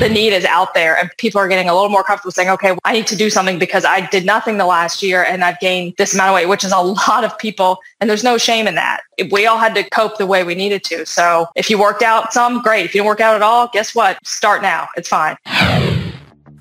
the need is out there and people are getting a little more comfortable saying, okay, I need to do something because I did nothing the last year and I've gained this amount of weight, which is a lot of people. And there's no shame in that. We all had to cope the way we needed to. So if you worked out some, great. If you didn't work out at all, guess what? Start now. It's fine.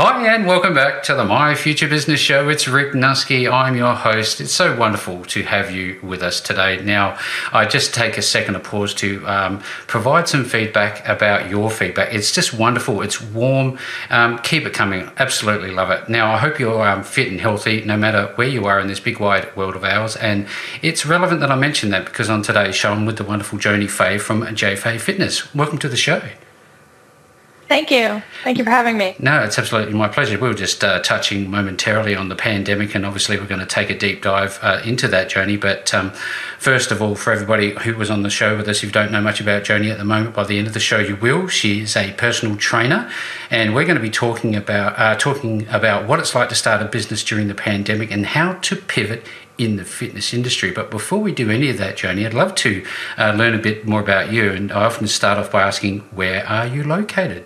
Hi, and welcome back to the My Future Business Show. It's Rick Nuske. I'm your host. It's so wonderful to have you with us today. Now, I just take a second to pause to um, provide some feedback about your feedback. It's just wonderful. It's warm. Um, keep it coming. Absolutely love it. Now, I hope you're um, fit and healthy no matter where you are in this big wide world of ours. And it's relevant that I mention that because on today's show, I'm with the wonderful Joanie Fay from JFay Fitness. Welcome to the show. Thank you. Thank you for having me. No, it's absolutely my pleasure. We were just uh, touching momentarily on the pandemic, and obviously, we're going to take a deep dive uh, into that, Joanie. But um, first of all, for everybody who was on the show with us, if you don't know much about Joanie at the moment, by the end of the show, you will. She is a personal trainer, and we're going to be talking about uh, talking about what it's like to start a business during the pandemic and how to pivot in the fitness industry. But before we do any of that, Joanie, I'd love to uh, learn a bit more about you. And I often start off by asking, where are you located?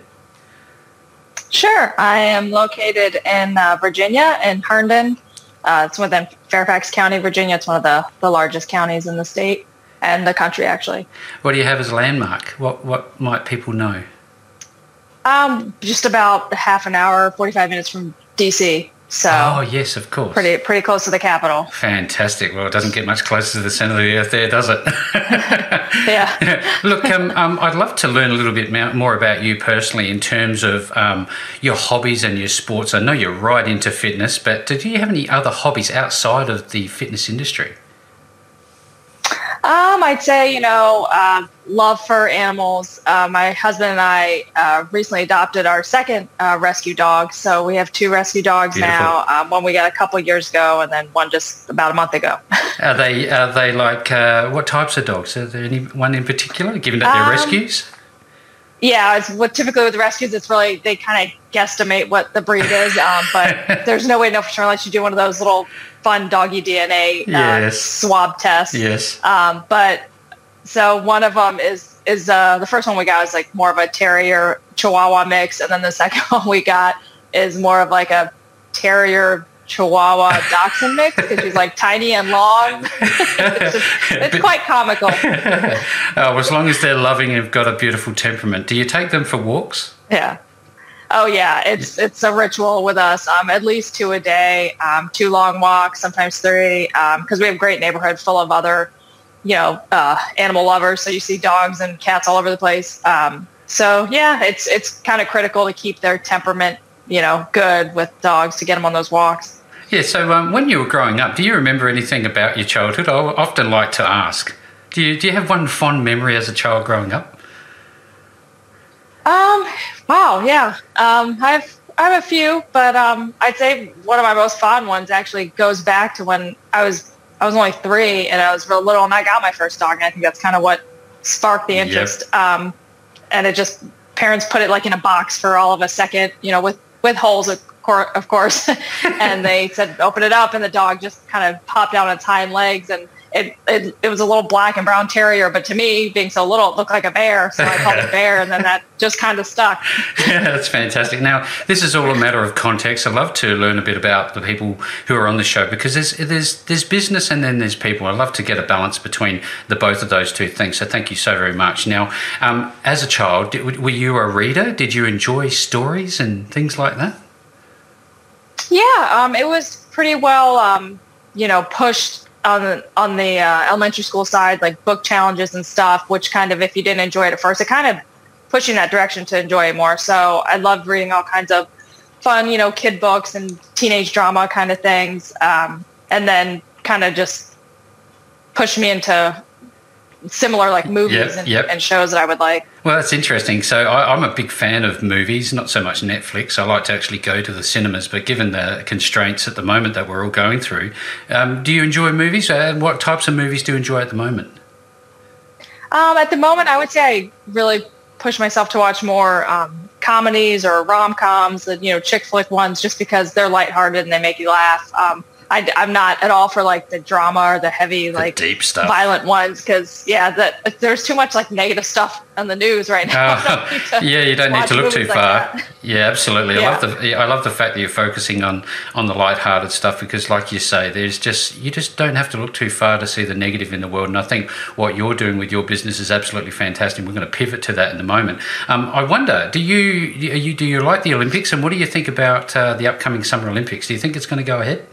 Sure. I am located in uh, Virginia, in Herndon. Uh, it's within Fairfax County, Virginia. It's one of the, the largest counties in the state and the country, actually. What do you have as a landmark? What, what might people know? Um, just about half an hour, 45 minutes from D.C. So oh yes, of course. Pretty pretty close to the capital. Fantastic. Well, it doesn't get much closer to the centre of the earth there, does it? yeah. Look, um, um, I'd love to learn a little bit more about you personally in terms of um, your hobbies and your sports. I know you're right into fitness, but do you have any other hobbies outside of the fitness industry? Um, I'd say, you know, uh, love for animals. Uh, my husband and I uh, recently adopted our second uh, rescue dog. So we have two rescue dogs Beautiful. now. Um, one we got a couple years ago, and then one just about a month ago. are they are they like uh, what types of dogs? Are there any one in particular, given that they're um, rescues? Yeah, it's what typically with rescues, it's really they kind of guesstimate what the breed is, um, but there's no way to know for sure unless you do one of those little fun doggy DNA uh, yes. swab tests. Yes. Um, but so one of them is is uh, the first one we got is like more of a terrier chihuahua mix, and then the second one we got is more of like a terrier Chihuahua Dachshund mix because she's like tiny and long. it's, just, it's quite comical. oh, as long as they're loving and have got a beautiful temperament. Do you take them for walks? Yeah. Oh yeah, it's it's a ritual with us. Um, at least two a day, um, two long walks, sometimes three, because um, we have a great neighborhood full of other, you know, uh, animal lovers. So you see dogs and cats all over the place. Um, so yeah, it's it's kind of critical to keep their temperament, you know, good with dogs to get them on those walks. Yeah. So um, when you were growing up, do you remember anything about your childhood? I often like to ask. Do you do you have one fond memory as a child growing up? Um, wow, yeah. Um, I've I have a few, but um, I'd say one of my most fond ones actually goes back to when I was I was only three and I was real little and I got my first dog and I think that's kind of what sparked the interest. Yep. Um, and it just parents put it like in a box for all of a second, you know, with with holes of, cor- of course, and they said open it up and the dog just kind of popped out on its hind legs and it, it, it was a little black and brown terrier, but to me, being so little, it looked like a bear. So I called it bear, and then that just kind of stuck. yeah, that's fantastic. Now, this is all a matter of context. I'd love to learn a bit about the people who are on the show because there's there's there's business and then there's people. I'd love to get a balance between the both of those two things. So thank you so very much. Now, um, as a child, did, were you a reader? Did you enjoy stories and things like that? Yeah, um, it was pretty well, um, you know, pushed on on the uh, elementary school side, like book challenges and stuff, which kind of, if you didn't enjoy it at first, it kind of pushed you in that direction to enjoy it more. So I loved reading all kinds of fun, you know, kid books and teenage drama kind of things, um, and then kind of just pushed me into similar like movies Yep, and, yep. and shows that I would like. Well, that's interesting. So I, I'm a big fan of movies, not so much Netflix. I like to actually go to the cinemas, but given the constraints at the moment that we're all going through, um, do you enjoy movies? And what types of movies do you enjoy at the moment? Um, at the moment, I would say I really push myself to watch more um, comedies or rom coms, you know, chick flick ones, just because they're lighthearted and they make you laugh. Um, I, am not at all for like the drama or the heavy, The like deep stuff. violent ones, because yeah, that there's too much like negative stuff on the news right now. I don't need to yeah, you don't need to look too like far. that. yeah, absolutely. I love the I love the fact that you're focusing on on the light-hearted stuff because, like you say, there's just you just don't have to look too far to see the negative in the world. And I think what you're doing with your business is absolutely fantastic. We're going to pivot to that in a moment. Um, I wonder, do you, you do you like the Olympics, and what do you think about uh, the upcoming Summer Olympics? Do you think it's going to go ahead?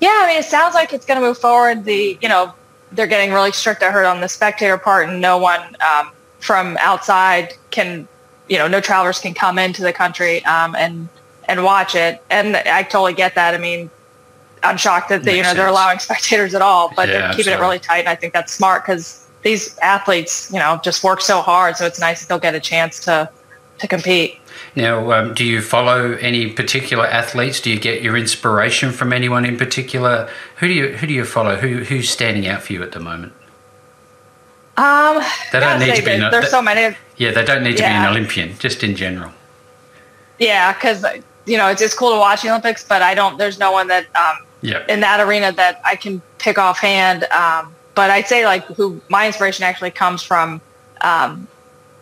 Yeah, I mean, it sounds like it's going to move forward. The you know they're getting really strict. I heard on the spectator part, and no one um, from outside can, you know, no travelers can come into the country um, and and watch it. And I totally get that. I mean, I'm shocked that they, you know they're allowing spectators at all, but Yeah, they're keeping it really tight. And I think that's smart because these athletes, you know, just work so hard. So it's nice that they'll get a chance to to compete. Now, um, do you follow any particular athletes? Do you get your inspiration from anyone in particular? Who do you who do you follow? Who who's standing out for you at the moment? Um, They don't need to be no- There's that- so many. Yeah, they don't need to be an Olympian, just in general. Yeah, because you know it's, it's cool to watch the Olympics, but I don't. There's no one that um, Yeah. in that arena that I can pick offhand. Um, but I'd say like who my inspiration actually comes from um,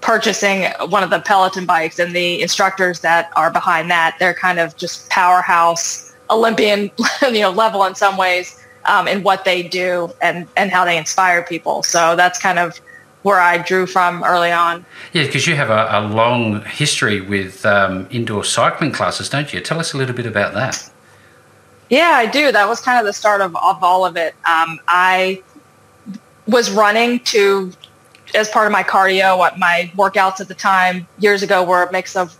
purchasing one of the Peloton bikes and the instructors that are behind that. They're kind of just powerhouse Olympian, you know, level in some ways um, in what they do and and how they inspire people. So that's kind of where I drew from early on. Yeah, because you have a, a long history with um, indoor cycling classes, don't you? Tell us a little bit about that. Yeah, I do. That was kind of the start of, of all of it. Um, I was running to, as part of my cardio, what my workouts at the time years ago were a mix of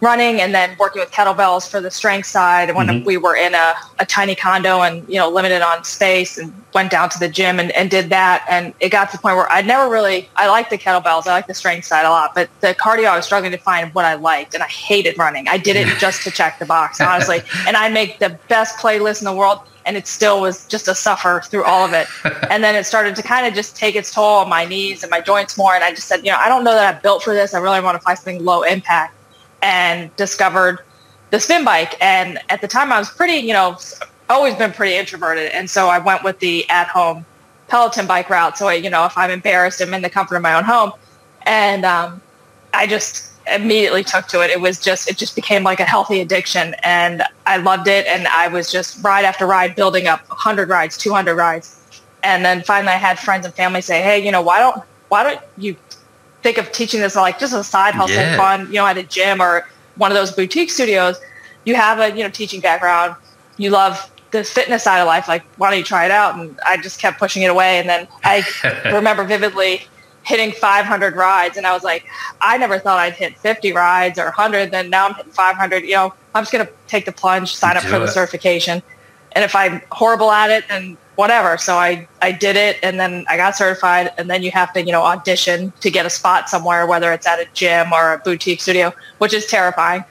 running and then working with kettlebells for the strength side. When Mhm. we were in a, a tiny condo and, you know, limited on space and went down to the gym and, and did that. And it got to the point where I never really, I like the kettlebells. I like the strength side a lot, but the cardio, I was struggling to find what I liked and I hated running. I did it just to check the box, honestly. and I make the best playlist in the world and it still was just a suffer through all of it. and then it started to kind of just take its toll on my knees and my joints more. And I just said, you know, I don't know that I'm built for this. I really want to find something low impact and discovered the spin bike. And at the time I was pretty, you know, always been pretty introverted. And so I went with the at home Peloton bike route. So, I, you know, if I'm embarrassed, I'm in the comfort of my own home. And um, I just immediately took to it. It was just, it just became like a healthy addiction. And I loved it. And I was just ride after ride, building up 100 rides, 200 rides. And then finally I had friends and family say, hey, you know, why don't, why don't you think of teaching this like just a side hustle Yeah. fun, you know, at a gym or one of those boutique studios. You have a, you know, teaching background. You love the fitness side of life. Like, why don't you try it out? And I just kept pushing it away. And then I remember vividly hitting 500 rides. And I was like, I never thought I'd hit 50 rides or 100. Then now I'm hitting 500. You know, I'm just going to take the plunge, sign up for the it. certification. And if I'm horrible at it, then whatever. So I, I did it and then I got certified and then you have to, you know, audition to get a spot somewhere, whether it's at a gym or a boutique studio, which is terrifying.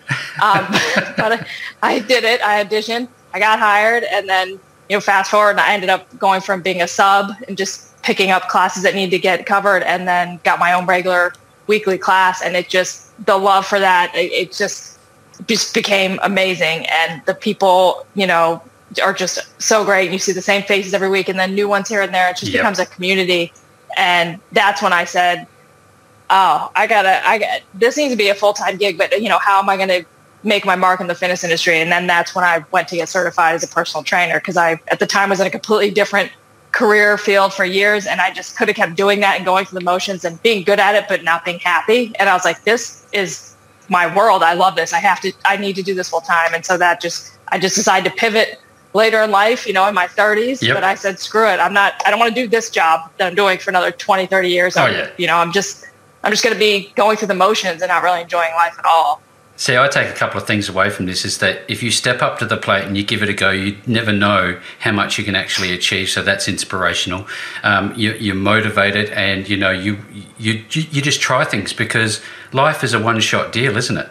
Um, but I, I did it. I auditioned, I got hired and then, you know, fast forward and I ended up going from being a sub and just picking up classes that needed to get covered and then got my own regular weekly class. And it just, the love for that, it, it just, just became amazing. And the people, you know, are just so great. You see the same faces every week and then new ones here and there. It just Yep. becomes a community. And that's when I said, oh, I gotta, I got, this needs to be a full-time gig, but you know, how am I going to make my mark in the fitness industry? And then that's when I went to get certified as a personal trainer because I, at the time was in a completely different career field for years. And I just could have kept doing that and going through the motions and being good at it, but not being happy. And I was like, this is my world. I love this. I have to, I need to do this full time. And so that just, I just decided to pivot later in life, you know, in my 30s. Yep. But I said, screw it. I'm not, I don't want to do this job that I'm doing for another 20, 30 years. Oh, I'm- yeah. You know, I'm just, I'm just going to be going through the motions and not really enjoying life at all. See, I take a couple of things away from this is that if you step up to the plate and you give it a go, you never know how much you can actually achieve. So that's inspirational. Um, you, are motivated, and you know you, you you just try things because life is a one shot deal, isn't it?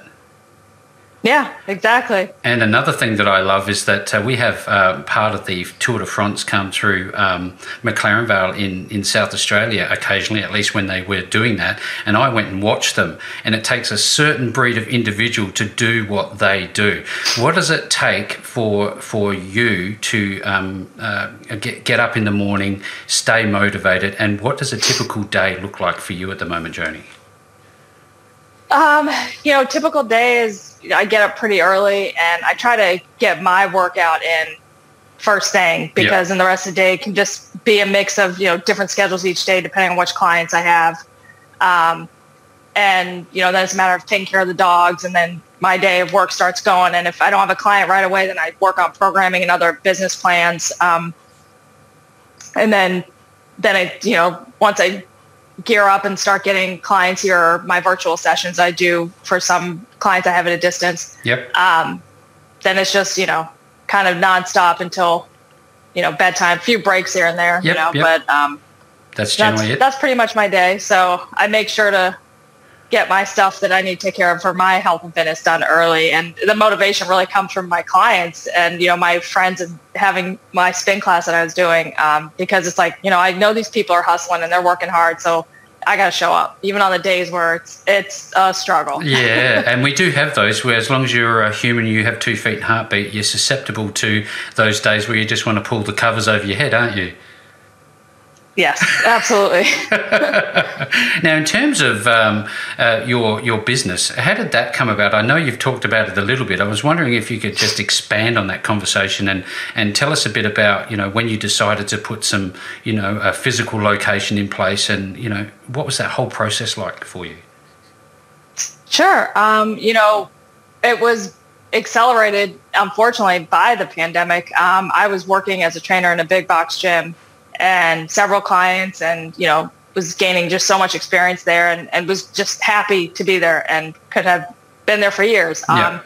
Yeah, exactly. And another thing that I love is that uh, we have uh, part of the Tour de France come through um, McLaren Vale in, in South Australia occasionally, at least when they were doing that. And I went and watched them. And it takes a certain breed of individual to do what they do. What does it take for for you to um, uh, get, get up in the morning, stay motivated? And what does a typical day look like for you at the moment, Joanie? Um, you know, typical day is I get up pretty early and I try to get my workout in first thing because yeah. in the rest of the day it can just be a mix of, you know, different schedules each day depending on which clients I have. Um, and, you know, then it's a matter of taking care of the dogs and then my day of work starts going. And if I don't have a client right away, then I work on programming and other business plans. Um, and then, then I, you know, once I gear up and start getting clients here my virtual sessions I do for some clients I have at a distance. Yep. Um, then it's just, you know, kind of nonstop until, you know, bedtime, a few breaks here and there, yep, you know, yep. but um, that's generally that's, it. That's pretty much my day. So I make sure to get my stuff that I need to take care of for my health and fitness done early. And the motivation really comes from my clients and, you know, my friends and having my spin class that I was doing um, because it's like, you know, I know these people are hustling and they're working hard. So I got to show up, even on the days where it's it's a struggle. yeah, and we do have those where, as long as you're a human, you have two feet and heartbeat, you're susceptible to those days where you just want to pull the covers over your head, aren't you? Yes, absolutely. now, in terms of um, uh, your your business, how did that come about? I know you've talked about it a little bit. I was wondering if you could just expand on that conversation and and tell us a bit about you know when you decided to put some you know a physical location in place, and you know what was that whole process like for you? Sure. Um, you know, it was accelerated, unfortunately, by the pandemic. Um, I was working as a trainer in a big box gym and several clients and, you know, was gaining just so much experience there and, and was just happy to be there and could have been there for years. Yeah. Um,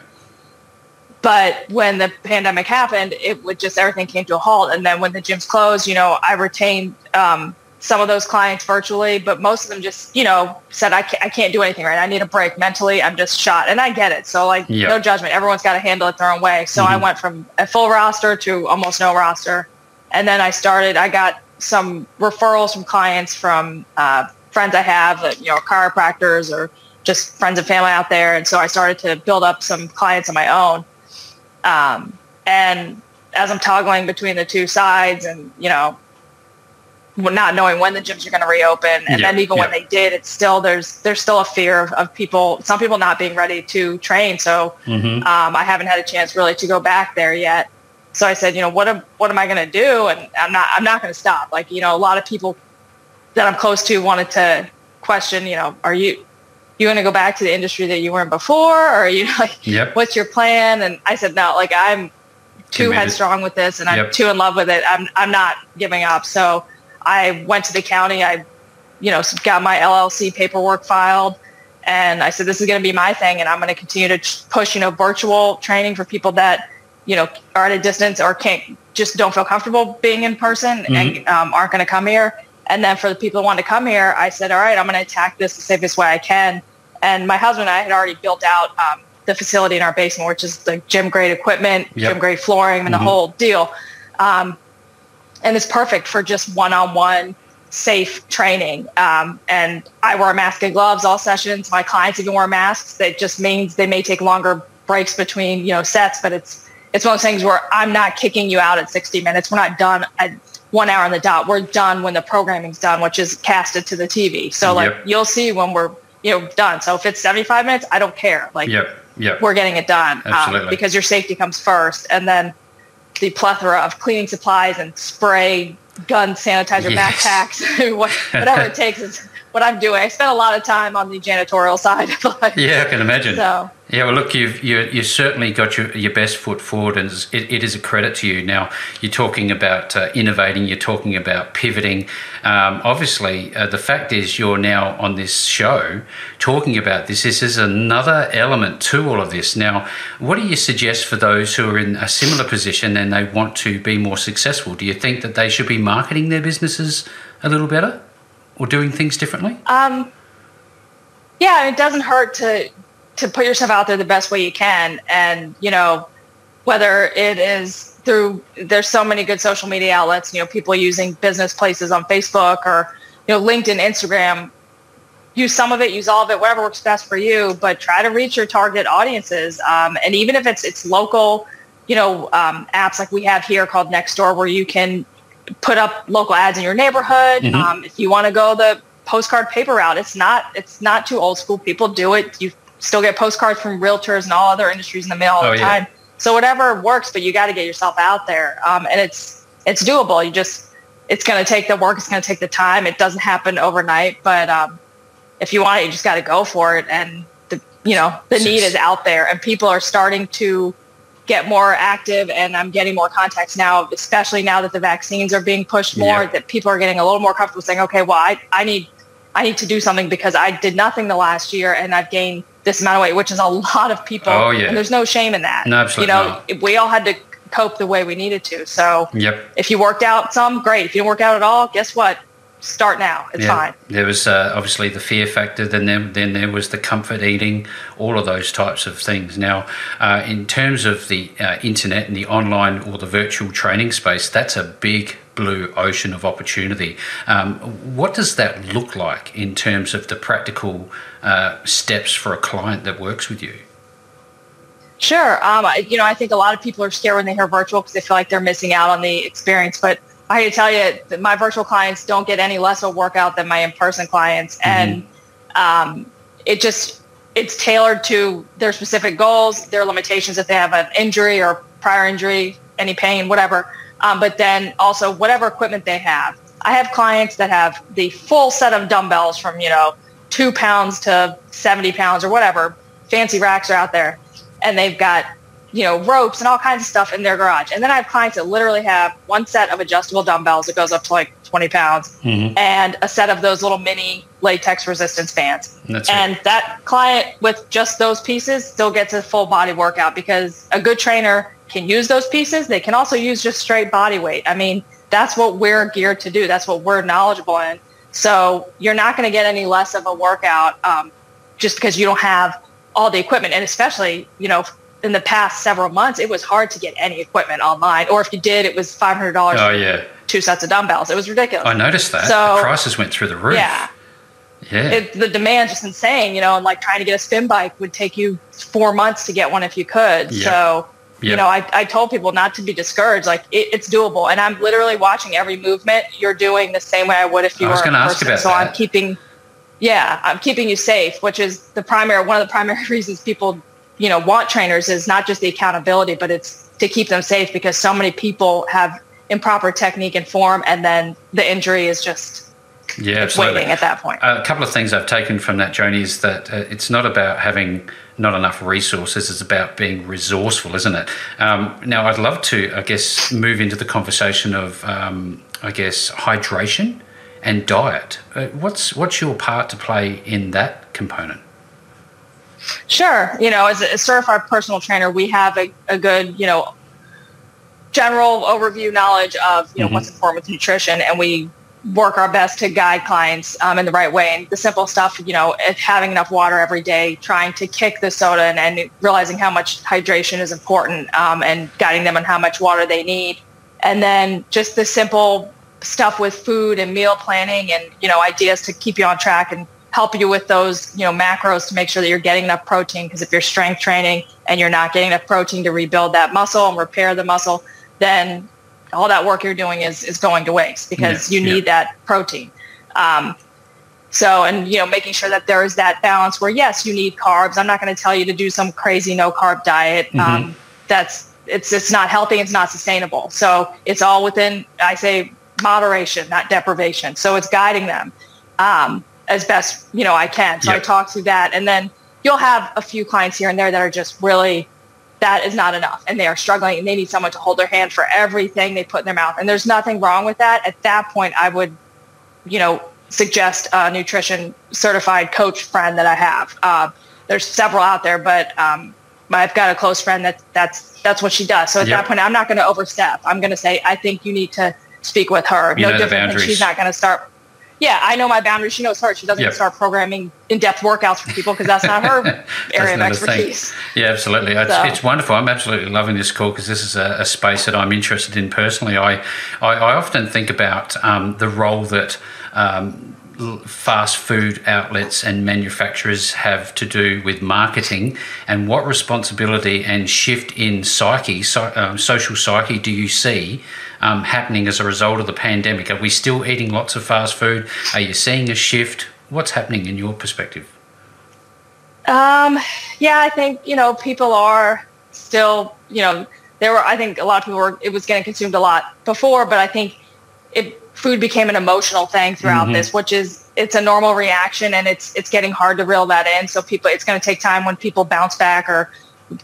but when the pandemic happened, it would just everything came to a halt. And then when the gyms closed, you know, I retained um, some of those clients virtually, but most of them just, you know, said, I can't, I can't do anything right. I need a break mentally. I'm just shot. And I get it. So like yep. no judgment. Everyone's got to handle it their own way. So mm-hmm. I went from a full roster to almost no roster. And then I started, I got some referrals from clients from uh, friends I have that, you know, chiropractors or just friends and family out there. And so I started to build up some clients of my own. Um, and as I'm toggling between the two sides and, you know, not knowing when the gyms are going to reopen. And yeah, then even yeah. when they did, it's still, there's, there's still a fear of, of people, some people not being ready to train. So mm-hmm. um, I haven't had a chance really to go back there yet. So I said, you know, what am what am I going to do? And I'm not I'm not going to stop. Like you know, a lot of people that I'm close to wanted to question, you know, are you you going to go back to the industry that you were in before, or you know, like, yep. what's your plan? And I said, no, like I'm too Committed. headstrong with this, and I'm too in love with it. I'm I'm not giving up. So I went to the county. I, you know, got my LLC paperwork filed. And I said, this is going to be my thing. And I'm going to continue to push, you know, virtual training for people that you know, are at a distance or can't just don't feel comfortable being in person mm-hmm. and um, aren't going to come here. And then for the people who want to come here, I said, all right, I'm going to attack this the safest way I can. And my husband and I had already built out um, the facility in our basement, which is the gym grade equipment, yep. gym grade flooring, and mm-hmm. the whole deal. Um, and it's perfect for just one-on-one safe training. Um, and I wear a mask and gloves all sessions. My clients even wear masks. That just means they may take longer breaks between, you know, sets, but it's it's one of those things where I'm not kicking you out at 60 minutes. We're not done at one hour on the dot. We're done when the programming's done, which is casted to the TV. So like yep. you'll see when we're you know done. So if it's 75 minutes, I don't care. Like yep. Yep. we're getting it done um, because your safety comes first, and then the plethora of cleaning supplies and spray, gun sanitizer, yes. backpacks, whatever it takes is what I'm doing. I spent a lot of time on the janitorial side. Of life. Yeah, I can imagine. So yeah, well, look, you've you you certainly got your, your best foot forward, and it, it is a credit to you. Now, you're talking about uh, innovating, you're talking about pivoting. Um, obviously, uh, the fact is, you're now on this show talking about this. This is another element to all of this. Now, what do you suggest for those who are in a similar position and they want to be more successful? Do you think that they should be marketing their businesses a little better or doing things differently? Um, yeah, it doesn't hurt to to put yourself out there the best way you can. And, you know, whether it is through, there's so many good social media outlets, you know, people using business places on Facebook or, you know, LinkedIn, Instagram, use some of it, use all of it, whatever works best for you, but try to reach your target audiences. Um, and even if it's, it's local, you know, um, apps like we have here called Nextdoor where you can put up local ads in your neighborhood. Mm-hmm. Um, if you want to go the postcard paper route, it's not, it's not too old school. People do it. You still get postcards from realtors and all other industries in the mail all oh, the time. Yeah. So whatever works, but you got to get yourself out there. Um, and it's it's doable. You just it's going to take the work. It's going to take the time. It doesn't happen overnight, but um, if you want it, you just got to go for it. And the you know the need is out there, and people are starting to get more active. And I'm getting more contacts now, especially now that the vaccines are being pushed more. Yeah. That people are getting a little more comfortable saying, okay, well, I I need I need to do something because I did nothing the last year and I've gained this amount of weight, which is a lot of people. Oh, yeah. And there's no shame in that. No, absolutely. You know, no. we all had to cope the way we needed to. So yep. if you worked out some, great. If you didn't work out at all, guess what? Start now. It's yeah. fine. There was uh, obviously the fear factor. Then there, then there was the comfort eating, all of those types of things. Now, uh, in terms of the uh, internet and the online or the virtual training space, that's a big blue ocean of opportunity. Um, what does that look like in terms of the practical uh, steps for a client that works with you? Sure. Um, you know, I think a lot of people are scared when they hear virtual because they feel like they're missing out on the experience. But I to tell you that my virtual clients don't get any less of a workout than my in-person clients. Mm-hmm. And um, it just, it's tailored to their specific goals, their limitations if they have an injury or prior injury, any pain, whatever um, but then also whatever equipment they have. I have clients that have the full set of dumbbells from, you know, two pounds to 70 pounds or whatever. Fancy racks are out there. And they've got, you know, ropes and all kinds of stuff in their garage. And then I have clients that literally have one set of adjustable dumbbells that goes up to like 20 pounds mm-hmm. and a set of those little mini latex resistance bands. And that client with just those pieces still gets a full body workout because a good trainer can use those pieces. They can also use just straight body weight. I mean, that's what we're geared to do. That's what we're knowledgeable in. So you're not going to get any less of a workout um, just because you don't have all the equipment. And especially, you know, in the past several months, it was hard to get any equipment online. Or if you did, it was five hundred dollars. Oh yeah, two sets of dumbbells. It was ridiculous. I noticed that. So the prices went through the roof. Yeah. Yeah. It, the demand's just insane, you know, and like trying to get a spin bike would take you four months to get one if you could. Yeah. So. You know, I, I told people not to be discouraged. Like it, it's doable, and I'm literally watching every movement you're doing the same way I would if you I were. Was going to ask about so that. I'm keeping, yeah, I'm keeping you safe, which is the primary one of the primary reasons people, you know, want trainers is not just the accountability, but it's to keep them safe because so many people have improper technique and form, and then the injury is just yeah, absolutely. waiting at that point. A couple of things I've taken from that, Joanie, is that uh, it's not about having not enough resources. It's about being resourceful, isn't it? Um, now, I'd love to, I guess, move into the conversation of, um, I guess, hydration and diet. Uh, what's what's your part to play in that component? Sure. You know, as a certified personal trainer, we have a, a good, you know, general overview knowledge of you know mm-hmm. what's important with nutrition, and we work our best to guide clients um, in the right way. And the simple stuff, you know, having enough water every day, trying to kick the soda and, and realizing how much hydration is important um, and guiding them on how much water they need. And then just the simple stuff with food and meal planning and, you know, ideas to keep you on track and help you with those, you know, macros to make sure that you're getting enough protein. Because if you're strength training and you're not getting enough protein to rebuild that muscle and repair the muscle, then all that work you're doing is is going to waste because yeah, you need yeah. that protein. Um, so, and you know, making sure that there is that balance where yes, you need carbs. I'm not going to tell you to do some crazy no carb diet. Mm-hmm. Um, that's it's it's not healthy. It's not sustainable. So it's all within I say moderation, not deprivation. So it's guiding them. Um, as best you know I can. So yep. I talk through that, and then you'll have a few clients here and there that are just really that is not enough. And they are struggling and they need someone to hold their hand for everything they put in their mouth. And there's nothing wrong with that. At that point i would you know suggest a nutrition certified coach friend that i have. Uh, there's several out there but um, i've got a close friend that that's that's what she does. So at yep. that point i'm not going to overstep. I'm going to say i think you need to speak with her. You no different she's not going to start yeah, I know my boundaries. She knows hers. She doesn't yep. start programming in-depth workouts for people because that's not her area of expertise. Yeah, absolutely. It's, so. it's, wonderful. I'm absolutely loving this call because this is a, a, space that I'm interested in personally. I I, I often think about um, the role that um, fast food outlets and manufacturers have to do with marketing and what responsibility and shift in psyche so, um, social psyche do you see um, happening as a result of the pandemic? Are we still eating lots of fast food? Are you seeing a shift? What's happening in your perspective? Um, yeah i think you know people are still you know there were i think a lot of people were it was getting consumed a lot before but i think it food became an emotional thing throughout mm-hmm. this, which is it's a normal reaction and it's it's getting hard to reel that in. So people it's going to take time when people bounce back or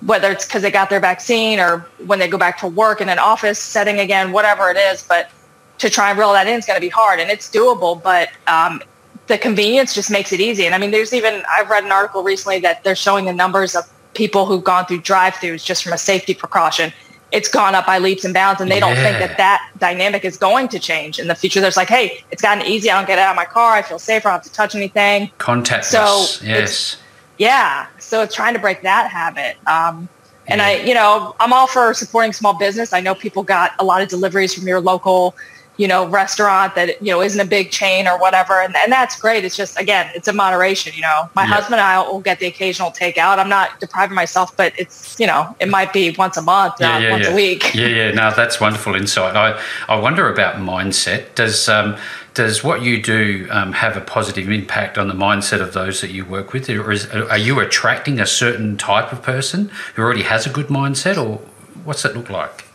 whether it's because they got their vaccine or when they go back to work in an office setting again, whatever it is. But to try and reel that in is going to be hard and it's doable, but um, the convenience just makes it easy. And I mean, there's even, I've read an article recently that they're showing the numbers of people who've gone through drive-throughs just from a safety precaution it's gone up by leaps and bounds and they don't think that that dynamic is going to change in the future. There's like hey it's gotten easy. I don't get out of my car. I feel safer. I don't have to touch anything. Contact so yes. yeah. So it's trying to break that habit. Um, and yeah. i you know i'm all for supporting small business. I know people got a lot of deliveries from your local you know, restaurant that, you know, isn't a big chain or whatever. And, and that's great. It's just, again, it's a moderation, you know, my husband and I will get the occasional takeout. I'm not depriving myself, but it's, you know, it might be once a month, yeah, not yeah, once yeah. a week. Yeah. Yeah. No, that's wonderful insight. I, I wonder about mindset. Does, um, does what you do um, have a positive impact on the mindset of those that you work with? Or is, are you attracting a certain type of person who already has a good mindset or what's that look like?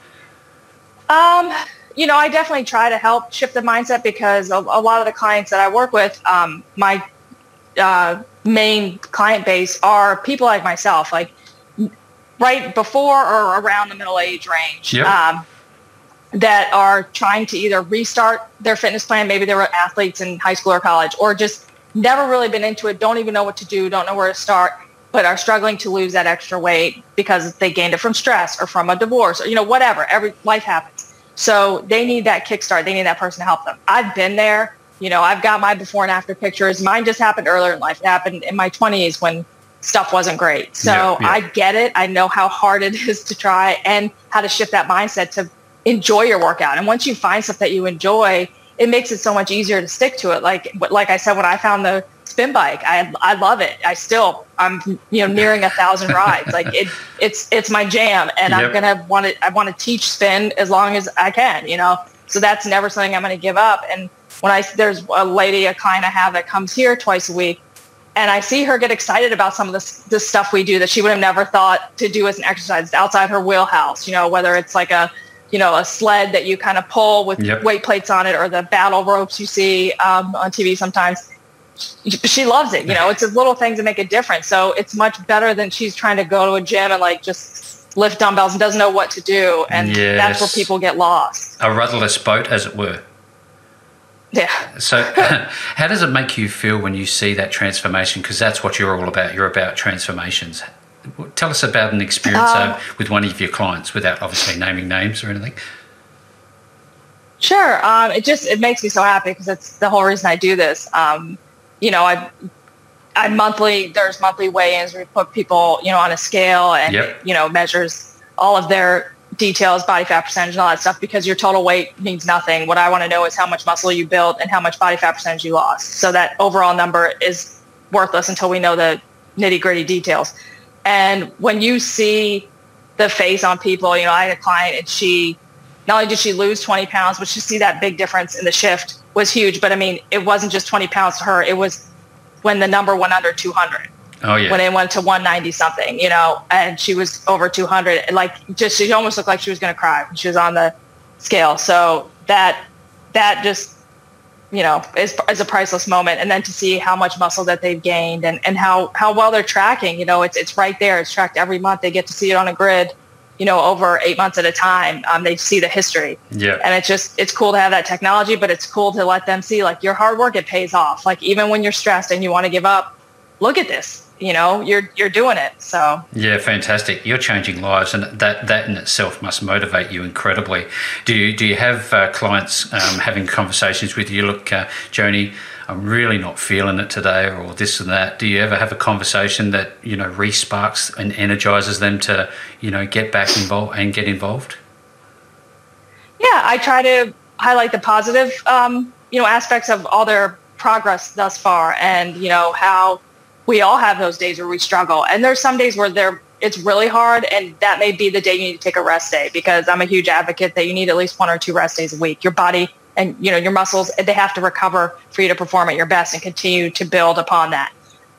Um, you know, I definitely try to help shift the mindset because a, a lot of the clients that I work with, um, my uh, main client base are people like myself, like right before or around the middle age range. Yep. Um, that are trying to either restart their fitness plan, maybe they were athletes in high school or college, or just never really been into it, don't even know what to do, don't know where to start, but are struggling to lose that extra weight because they gained it from stress or from a divorce or, you know, whatever. Every life happens. So they need that kickstart. They need that person to help them. I've been there. You know, I've got my before and after pictures. Mine just happened earlier in life. It happened in my 20s when stuff wasn't great. So yeah, yeah. I get it. I know how hard it is to try and how to shift that mindset to enjoy your workout. And once you find stuff that you enjoy, it makes it so much easier to stick to it. Like like I said, when I found the spin bike. I I love it. I still I'm you know nearing a thousand rides. Like it it's it's my jam, and yep. I'm gonna want to I want to teach spin as long as I can. You know, so that's never something I'm gonna give up. And when I there's a lady a client I have that comes here twice a week. And I see her get excited about some of this, this stuff we do that she would have never thought to do as an exercise. Outside her wheelhouse, you know, whether it's like a you know, a sled that you kind of pull with yep. weight plates on it or the battle ropes you see um, on TV sometimes she loves it. You know, it's the little things that make a difference. So it's much better than she's trying to go to a gym and like just lift dumbbells and doesn't know what to do. And yes. that's where people get lost. A rudderless boat, as it were. Yeah. So, how does it make you feel when you see that transformation? Because that's what you're all about. You're about transformations. Tell us about an experience uh, with one of your clients, without obviously naming names or anything. Sure. Um, it just it makes me so happy because it's the whole reason I do this. Um, you know, I I monthly there's monthly weigh-ins. where We put people, you know, on a scale and yep. you know measures all of their details, body fat percentage, and all that stuff. Because your total weight means nothing. What I want to know is how much muscle you built and how much body fat percentage you lost. So that overall number is worthless until we know the nitty gritty details. And when you see the face on people, you know, I had a client and she not only did she lose 20 pounds, but she see that big difference in the shift was huge. But I mean, it wasn't just 20 pounds to her. It was when the number went under 200. Oh yeah. When it went to 190 something, you know, and she was over 200. Like just she almost looked like she was going to cry when she was on the scale. So that that just you know, is, is a priceless moment. And then to see how much muscle that they've gained and, and how, how well they're tracking, you know, it's, it's right there. It's tracked every month. They get to see it on a grid, you know, over eight months at a time. Um, they see the history. Yeah. And it's just, it's cool to have that technology, but it's cool to let them see like your hard work, it pays off. Like even when you're stressed and you want to give up, look at this you know you're you're doing it so. Yeah fantastic. You're changing lives and that that in itself must motivate you incredibly. Do you do you have uh, clients um, having conversations with you? Look uh, joanie i'm really not feeling it today or this and that. Do you ever have a conversation that you know resparks and energizes them to you know get back involved and get involved? Yeah i try to highlight the positive um, you know aspects of all their progress thus far and you know how we all have those days where we struggle. And there's some days where it's really hard and that may be the day you need to take a rest day because I'm a huge advocate that you need at least one or two rest days a week. Your body and you know your muscles they have to recover for you to perform at your best and continue to build upon that.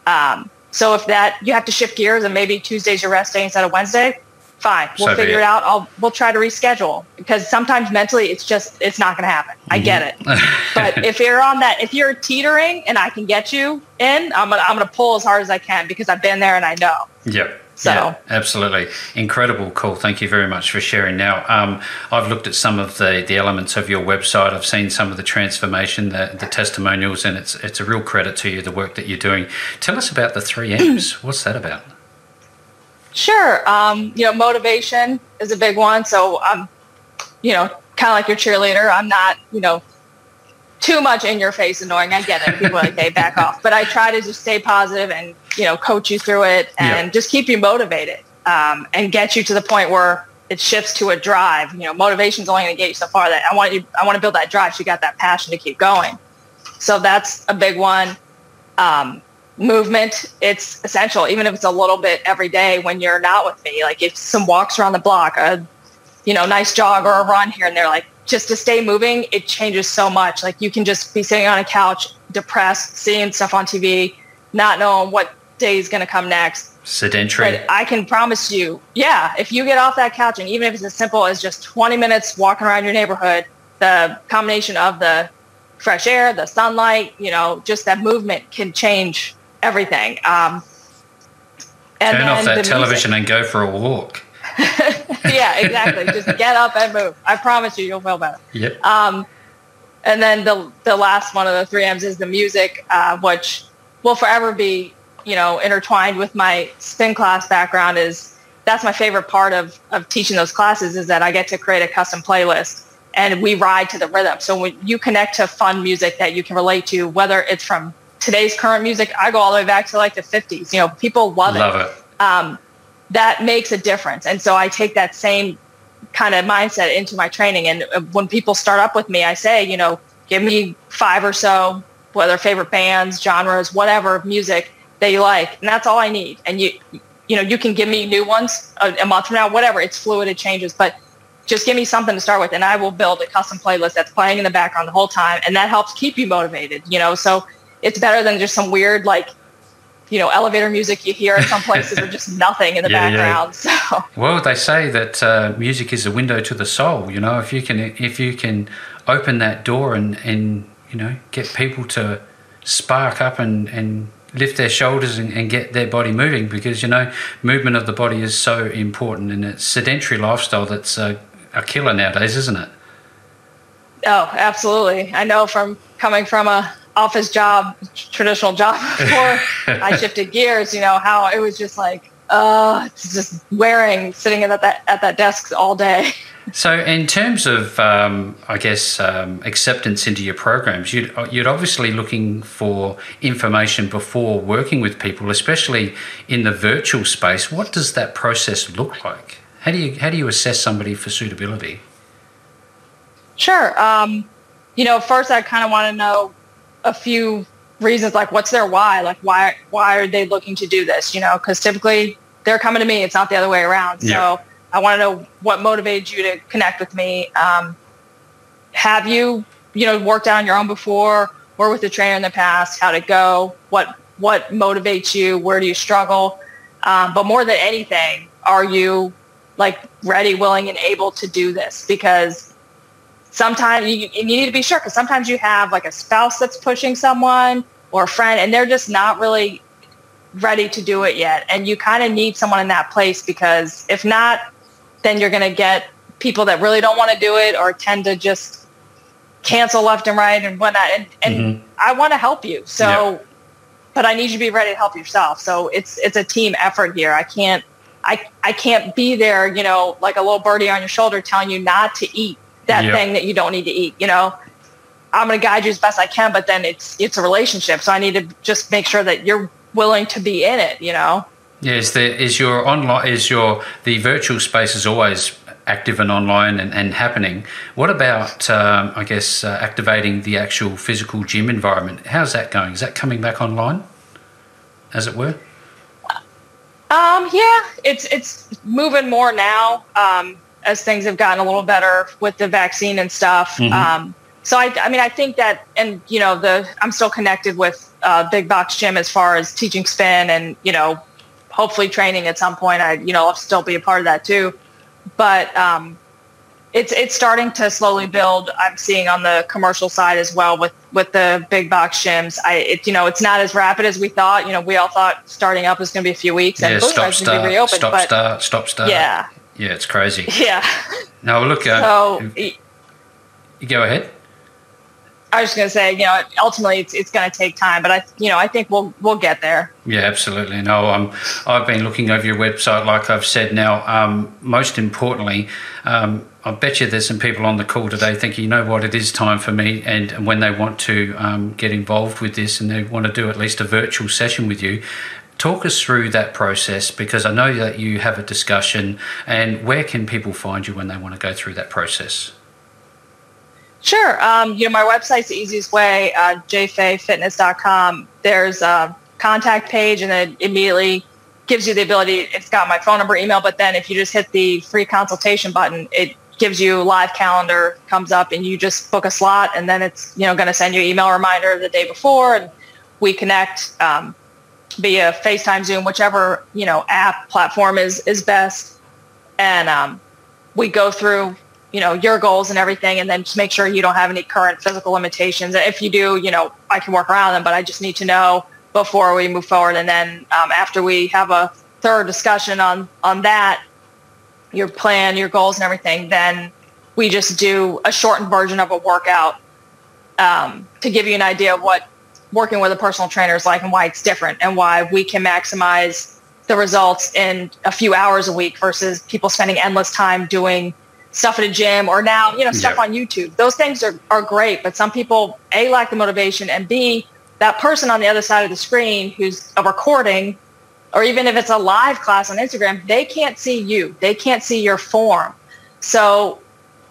Um, so if that you have to shift gears and maybe Tuesday's your rest day instead of Wednesday, fine. We'll so figure it out. I'll we'll try to reschedule because sometimes mentally it's just it's not going to happen. I get it. Mm-hmm. but if you're on that, if you're teetering and I can get you in, I'm gonna I'm gonna pull as hard as I can because I've been there and I know. Yep. So yeah, absolutely incredible, cool. Thank you very much for sharing. Now, um, I've looked at some of the, the elements of your website. I've seen some of the transformation, the, the testimonials, and it's it's a real credit to you the work that you're doing. Tell us about the three M's. What's that about? Sure. Um, you know, motivation is a big one. So I'm, you know, kind of like your cheerleader. I'm not, you know, too much in your face annoying. I get it. People are like, hey, back off. But I try to just stay positive and, you know, coach you through it and yeah. just keep you motivated um, and get you to the point where it shifts to a drive. You know, motivation's only going to get you so far that I want you, I want to build that drive. So you got that passion to keep going. So that's a big one. Um, movement it's essential even if it's a little bit every day when you're not with me. Like if some walks around the block a you know nice jog or a run here and there like just to stay moving it changes so much. Like you can just be sitting on a couch depressed seeing stuff on tv not knowing what day is going to come next. Sedentary. But i can promise you yeah if you get off that couch and even if it's as simple as just 20 minutes walking around your neighborhood the combination of the fresh air the sunlight you know just that movement can change everything. Um, and Turn off that television music. and go for a walk. yeah, exactly. Just get up and move. I promise you, you'll feel better. Yep. Um, and then the the last one of the three M's is the music, uh, which will forever be, you know, intertwined with my spin class background. Is that's my favorite part of of teaching those classes is that I get to create a custom playlist and we ride to the rhythm. So when you connect to fun music that you can relate to, whether it's from today's current music, I go all the way back to like the 50s. You know, people love, love it. it. Um, that makes a difference. And so I take that same kind of mindset into my training. And uh, when people start up with me, I say, you know, give me five or so, whether favorite bands, genres, whatever music that you like. And that's all I need. And you, you know, you can give me new ones a, a month from now, whatever. It's fluid, it changes. But just give me something to start with and I will build a custom playlist that's playing in the background the whole time. And that helps keep you motivated, you know? So it's better than just some weird like you know elevator music you hear at some places or just nothing in the yeah, background yeah. so. Well they say that uh, music is a window to the soul you know? If you can if you can open that door and and you know get people to spark up and and lift their shoulders and, and get their body moving because you know movement of the body is so important and it's sedentary lifestyle that's a, a killer nowadays isn't it? Oh absolutely. I know from coming from a office job, traditional job before I shifted gears, you know, how it was just like, uh, it's just wearing, sitting at that, at that desk all day. So, in terms of, um, I guess, um, acceptance into your programs, you'd, you'd obviously looking for information before working with people, especially in the virtual space. What does that process look like? How do you how do you assess somebody for suitability? Sure. Um, you know, first I kind of want to know a few reasons like what's their why? Like why why are they looking to do this you know? Because typically they're coming to me. It's not the other way around. So yeah. i want to know what motivated you to connect with me. Um, have you you know worked out on your own before or with a trainer in the past? How to go? What what motivates you? Where do you struggle? Um, but more than anything are you like ready willing and able to do this? Because sometimes you, you need to be sure because sometimes you have like a spouse that's pushing someone or a friend and they're just not really ready to do it yet. And you kind of need someone in that place because if not, then you're going to get people that really don't want to do it or tend to just cancel left and right and whatnot. And, and mm-hmm. I want to help you. So, yep. but I need you to be ready to help yourself. So it's, it's a team effort here. I can't, I, I can't be there, you know, like a little birdie on your shoulder telling you not to eat that yep. thing that you don't need to eat, you know? I'm going to guide you as best I can, but then it's it's a relationship, so I need to just make sure that you're willing to be in it. You know. Yeah, is, there, is your online is your the virtual space is always active and online and, and happening. What about um, I guess uh, activating the actual physical gym environment? How's that going? Is that coming back online, as it were? Um, yeah, it's it's moving more now um, as things have gotten a little better with the vaccine and stuff. Mm-hmm. Um, so I, I mean, I think that, and you know, the I'm still connected with uh, Big Box Gym as far as teaching spin and you know, hopefully training at some point. I, you know, I'll still be a part of that too. But um, it's it's starting to slowly build. I'm seeing on the commercial side as well with with the big box gyms. I, it, you know, it's not as rapid as we thought. You know, we all thought starting up was going to be a few weeks and yeah, stop, start, be reopened. Stop, but, start, stop, start. Yeah, yeah, it's crazy. Yeah. No, look. Uh, so, you go ahead. I was just going to say, you know, ultimately it's, it's going to take time, but I, you know, I think we'll we'll get there. Yeah, absolutely. No, um, I've been looking over your website, like I've said. Now, um, most importantly, um, I bet you there's some people on the call today thinking, you know what, it is time for me, and, and when they want to um, get involved with this and they want to do at least a virtual session with you, talk us through that process because I know that you have a discussion. And where can people find you when they want to go through that process? Sure. Um, you know, my website's the easiest way, uh, jfayfitness.com. There's a contact page and it immediately gives you the ability, it's got my phone number, email, but then if you just hit the free consultation button, it gives you live calendar, comes up and you just book a slot and then it's, you know, going to send you an email reminder the day before and we connect um, via FaceTime, Zoom, whichever, you know, app platform is, is best. And um, we go through you know, your goals and everything, and then just make sure you don't have any current physical limitations. And If you do, you know, I can work around them, but I just need to know before we move forward. And then um, after we have a thorough discussion on, on that, your plan, your goals and everything, then we just do a shortened version of a workout um, to give you an idea of what working with a personal trainer is like and why it's different and why we can maximize the results in a few hours a week versus people spending endless time doing stuff at a gym or now, you know, stuff on YouTube. Those things are, are great, but some people, A, lack the motivation and B, that person on the other side of the screen who's a recording or even if it's a live class on Instagram, they can't see you. They can't see your form. So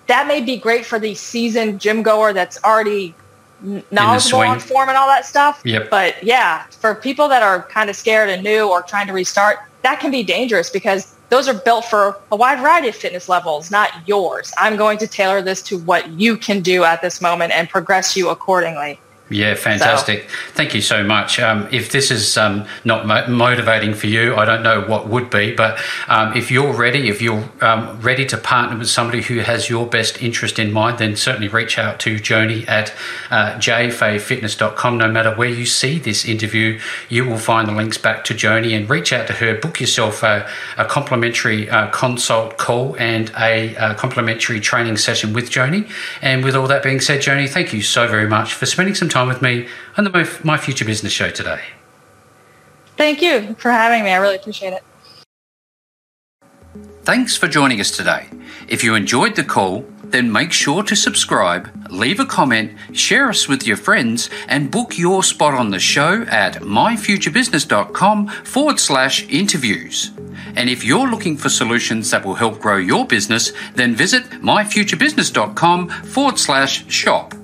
that may be great for the seasoned gym goer that's already knowledgeable on form and all that stuff. Yep. But yeah, for people that are kind of scared and new or trying to restart, that can be dangerous because those are built for a wide variety of fitness levels, not yours. I'm going to tailor this to what you can do at this moment and progress you accordingly. Yeah, fantastic. So. Thank you so much. Um, if this is um, not mo- motivating for you, I don't know what would be. But um, if you're ready, if you're um, ready to partner with somebody who has your best interest in mind, then certainly reach out to Joanie at uh, jfayfitness.com. No matter where you see this interview, you will find the links back to Joanie and reach out to her. Book yourself a, a complimentary uh, consult call and a, a complimentary training session with Joanie. And with all that being said, Joanie, thank you so very much for spending some time with me on the My Future Business show today. Thank you for having me. I really appreciate it. Thanks for joining us today. If you enjoyed the call, then make sure to subscribe, leave a comment, share us with your friends, and book your spot on the show at myfuturebusiness.com forward slash interviews. And if you're looking for solutions that will help grow your business, then visit myfuturebusiness.com forward slash shop.